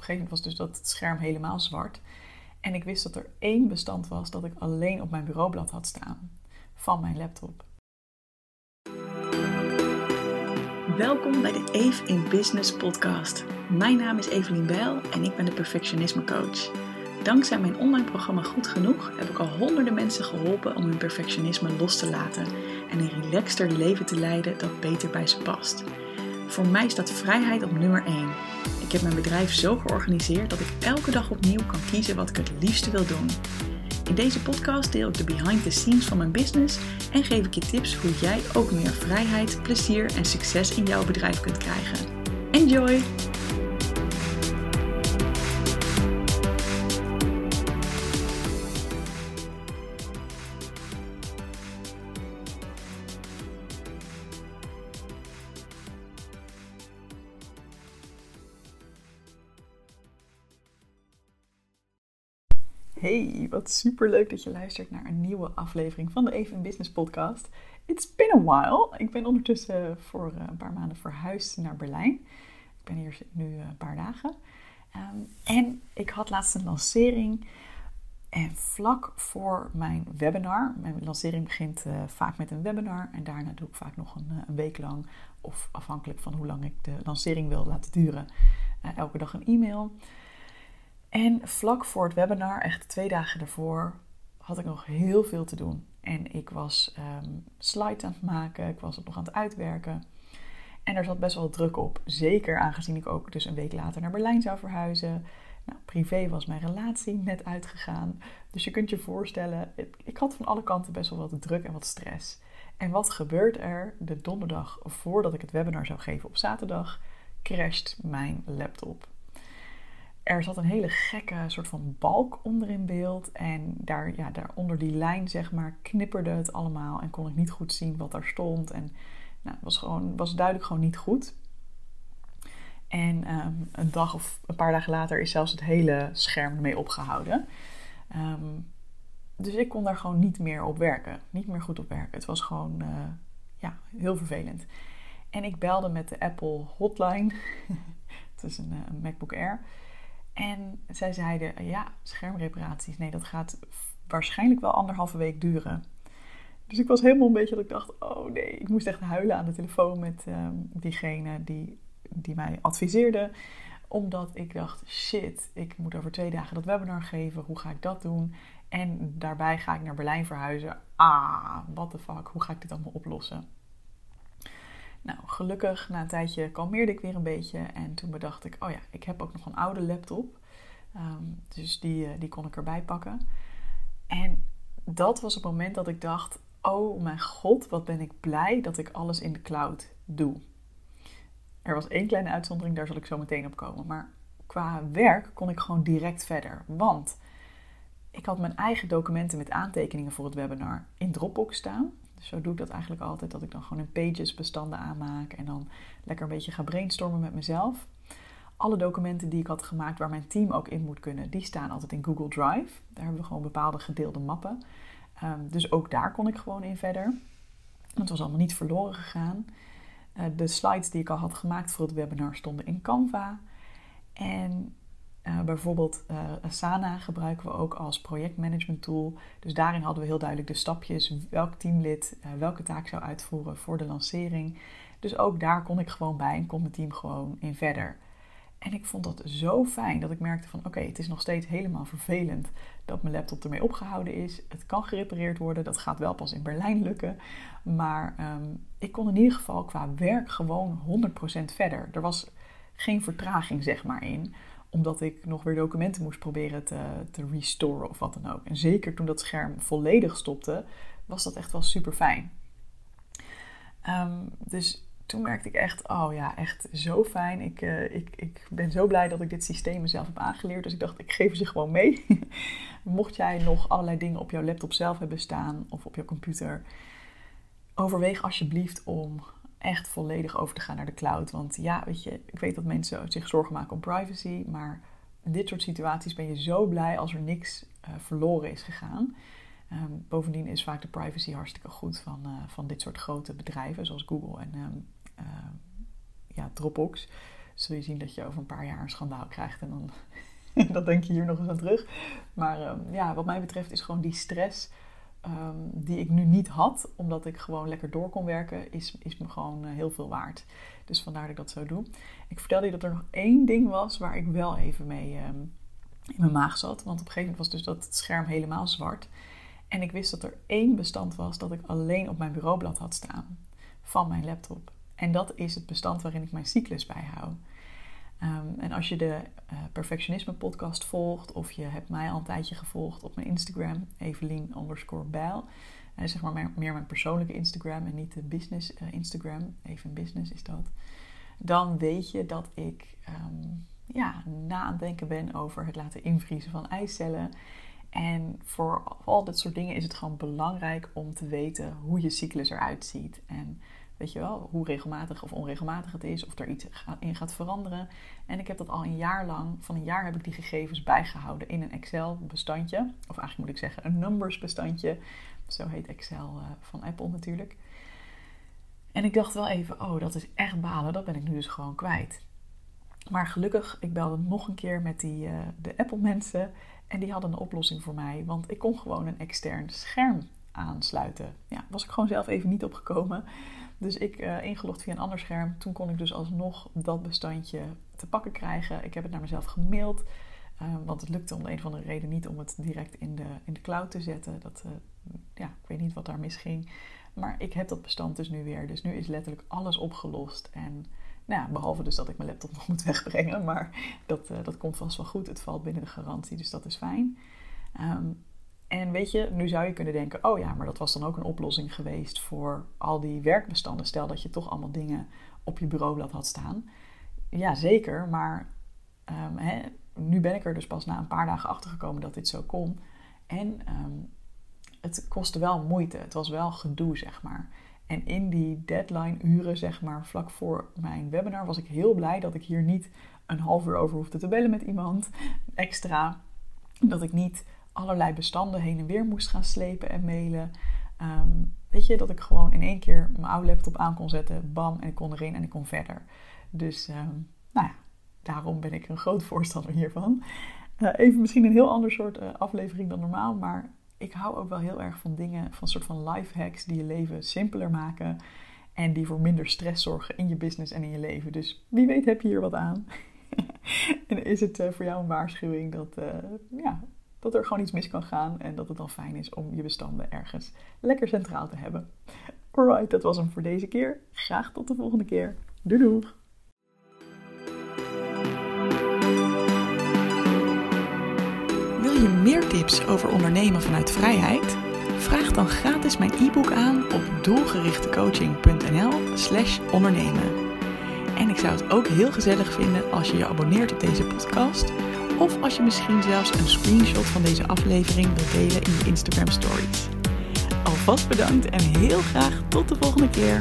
een gegeven moment was dus dat het scherm helemaal zwart. En ik wist dat er één bestand was dat ik alleen op mijn bureaublad had staan van mijn laptop. Welkom bij de Eve in Business podcast. Mijn naam is Evelien Bijl en ik ben de perfectionisme coach. Dankzij mijn online programma Goed Genoeg heb ik al honderden mensen geholpen om hun perfectionisme los te laten en een relaxter leven te leiden dat beter bij ze past. Voor mij staat vrijheid op nummer 1. Ik heb mijn bedrijf zo georganiseerd dat ik elke dag opnieuw kan kiezen wat ik het liefste wil doen. In deze podcast deel ik de behind the scenes van mijn business en geef ik je tips hoe jij ook meer vrijheid, plezier en succes in jouw bedrijf kunt krijgen. Enjoy! Hey, wat super leuk dat je luistert naar een nieuwe aflevering van de Even Business podcast. It's been a while. Ik ben ondertussen voor eh, een paar maanden verhuisd naar Berlijn. Ik ben hier nu eh, een paar dagen. Ehm, en ik had laatst een lancering. En vlak voor mijn webinar, mijn lancering begint uh, vaak met een webinar en daarna doe ik vaak nog een, een, week lang, of afhankelijk van hoe lang ik de lancering wil laten duren, elke dag een e-mail. En vlak voor het webinar, echt twee dagen ervoor, had ik nog heel veel te doen. En ik was um, slides aan het maken, ik was het nog aan het uitwerken. En er zat best wel druk op. Zeker aangezien ik ook dus een week later naar Berlijn zou verhuizen. Nou, privé was mijn relatie net uitgegaan. Dus je kunt je voorstellen, ik had van alle kanten best wel wat druk en wat stress. En wat gebeurt er de donderdag voordat ik het webinar zou geven op zaterdag? Crasht mijn laptop er zat een hele gekke soort van balk onder in beeld. En daar, ja, daar onder die lijn, zeg maar, knipperde het allemaal. En kon ik niet goed zien wat daar stond. En nou, was, gewoon, was duidelijk gewoon niet goed. En ehm, een dag of een paar dagen later is zelfs het hele scherm ermee opgehouden. Ehm, dus ik kon daar gewoon niet meer op werken. Niet meer goed op werken. Het was gewoon uh, ja, heel vervelend. En ik belde met de Apple hotline. het is een, eh, een MacBook Air. En zij zeiden, ja, schermreparaties, nee, dat gaat waarschijnlijk wel anderhalve week duren. Dus ik was helemaal een beetje dat ik dacht, oh nee, ik moest echt huilen aan de telefoon met ehm, diegene die, die mij adviseerde. Omdat ik dacht, shit, ik moet over twee dagen dat webinar geven, hoe ga ik dat doen? En daarbij ga ik naar Berlijn verhuizen. Ah, what the fuck, hoe ga ik dit allemaal oplossen? Nou, gelukkig na een tijdje kalmeerde ik weer een beetje. En toen bedacht ik, oh ja, ik heb ook nog een oude laptop. Ehm, dus die, eh, die kon ik erbij pakken. En dat was het moment dat ik dacht, oh mijn god, wat ben ik blij dat ik alles in de cloud doe. Er was één kleine uitzondering, daar zal ik zo meteen op komen. Maar qua werk kon ik gewoon direct verder. Want ik had mijn eigen documenten met aantekeningen voor het webinar in Dropbox staan. Zo doe ik dat eigenlijk altijd, dat ik dan gewoon een pages bestanden aanmaak en dan lekker een beetje ga brainstormen met mezelf. Alle documenten die ik had gemaakt waar mijn team ook in moet kunnen, die staan altijd in Google Drive. Daar hebben we gewoon bepaalde gedeelde mappen. Ehm, dus ook daar kon ik gewoon in verder. Het was allemaal niet verloren gegaan. Uh, de slides die ik al had gemaakt voor het webinar stonden in Canva. En uh, bijvoorbeeld uh, Asana gebruiken we ook als projectmanagement tool. Dus daarin hadden we heel duidelijk de stapjes, welk teamlid uh, welke taak zou uitvoeren voor de lancering. Dus ook daar kon ik gewoon bij en kon mijn team gewoon in verder. En ik vond dat zo fijn dat ik merkte van oké, het is nog steeds helemaal vervelend dat mijn laptop ermee opgehouden is. Het kan gerepareerd worden, dat gaat wel pas in Berlijn lukken. Maar um, ik kon in ieder geval qua werk gewoon 100% verder. Er was geen vertraging zeg maar in omdat ik nog weer documenten moest proberen te, te restoren of wat dan ook. En zeker toen dat scherm volledig stopte, was dat echt wel super fijn. Ehm, dus toen merkte ik echt, oh ja, echt zo fijn. Ik, uh, ik, ik ben zo blij dat ik dit systeem mezelf heb aangeleerd. Dus ik dacht, ik geef ze gewoon mee. Mocht jij nog allerlei dingen op jouw laptop zelf hebben staan of op jouw computer, overweeg alsjeblieft om echt volledig over te gaan naar de cloud. Want ja, weet je, ik weet dat mensen zich zorgen maken om privacy, maar in dit soort situaties ben je zo blij als er niks uh, verloren is gegaan. Um, bovendien is vaak de privacy hartstikke goed van, uh, van dit soort grote bedrijven, zoals Google en um, uh, ja, Dropbox. zul je zien dat je over een paar jaar een schandaal krijgt. En dan dat denk je hier nog eens aan terug. Maar ehm, ja, wat mij betreft is gewoon die stress ehm, die ik nu niet had, omdat ik gewoon lekker door kon werken, is, is me gewoon eh, heel veel waard. Dus vandaar dat ik dat zo doe. Ik vertelde je dat er nog één ding was waar ik wel even mee ehm, in mijn maag zat. Want op een gegeven moment was dus dat scherm helemaal zwart. En ik wist dat er één bestand was dat ik alleen op mijn bureaublad had staan van mijn laptop. En dat is het bestand waarin ik mijn cyclus bijhoud. Um, en als je de uh, Perfectionisme podcast volgt, of je hebt mij al een tijdje gevolgd op mijn Instagram, Evelien underscore Bijl. Uh, zeg maar meer mijn persoonlijke Instagram en niet de business uh, Instagram. Even business is dat. Dan weet je dat ik um, ja, na aan het denken ben over het laten invriezen van eicellen. En voor al dit soort dingen is het gewoon belangrijk om te weten hoe je cyclus eruit ziet. En weet je wel, hoe regelmatig of onregelmatig het is, of er iets in gaat veranderen. En ik heb dat al een jaar lang, van een jaar heb ik die gegevens bijgehouden in een Excel-bestandje. Of eigenlijk moet ik zeggen een numbers-bestandje. Zo heet Excel uh, van Apple natuurlijk. En ik dacht wel even, oh, dat is echt balen, dat ben ik nu dus gewoon kwijt. Maar gelukkig, ik belde nog een keer met die, uh, de Apple-mensen en die hadden een oplossing voor mij. Want ik kon gewoon een extern scherm aansluiten. Ja, was ik gewoon zelf even niet opgekomen. Dus ik uh, ingelogd via een ander scherm. Toen kon ik dus alsnog dat bestandje te pakken krijgen. Ik heb het naar mezelf gemaild. Uh, want het lukte om de een of andere reden niet om het direct in de, in de cloud te zetten. Dat, uh, ja, ik weet niet wat daar misging. Maar ik heb dat bestand dus nu weer. Dus nu is letterlijk alles opgelost. En nou ja, behalve dus dat ik mijn laptop nog moet wegbrengen. Maar dat, dat komt vast wel goed. Het valt binnen de garantie, dus dat is fijn. Um, en weet je, nu zou je kunnen denken: oh ja, maar dat was dan ook een oplossing geweest voor al die werkbestanden. Stel dat je toch allemaal dingen op je bureaublad had staan. Ja, zeker, maar um, hè, nu ben ik er dus pas na een paar dagen achter gekomen dat dit zo kon. En um, het kostte wel moeite. Het was wel gedoe, zeg maar. En in die deadline-uren, zeg maar, vlak voor mijn webinar, was ik heel blij dat ik hier niet een half uur over hoefde te bellen met iemand extra. Dat ik niet allerlei bestanden heen en weer moest gaan slepen en mailen. Ehm, weet je, dat ik gewoon in één keer mijn oude laptop aan kon zetten, bam, en ik kon erin en ik kon verder. Dus, um, nou ja, daarom ben ik een groot voorstander hiervan. Uh, even misschien een heel ander soort uh, aflevering dan normaal, maar ik hou ook wel heel erg van dingen, van soort van life hacks die je leven simpeler maken en die voor minder stress zorgen in je business en in je leven. Dus wie weet heb je hier wat aan. en is het uh, voor jou een waarschuwing dat, ja, dat er gewoon iets mis kan gaan en dat het dan fijn is om je bestanden ergens lekker centraal te hebben. Alright, dat was hem voor deze keer. Graag tot de volgende keer. Doei doei! Wil je meer tips over ondernemen vanuit vrijheid? Vraag dan gratis mijn e-book aan op doelgerichtecoaching.nl/slash ondernemen. En ik zou het ook heel gezellig vinden als je je abonneert op deze podcast of als je misschien zelfs een screenshot van deze aflevering wilt delen in je Instagram stories. Alvast bedankt en heel graag tot de volgende keer.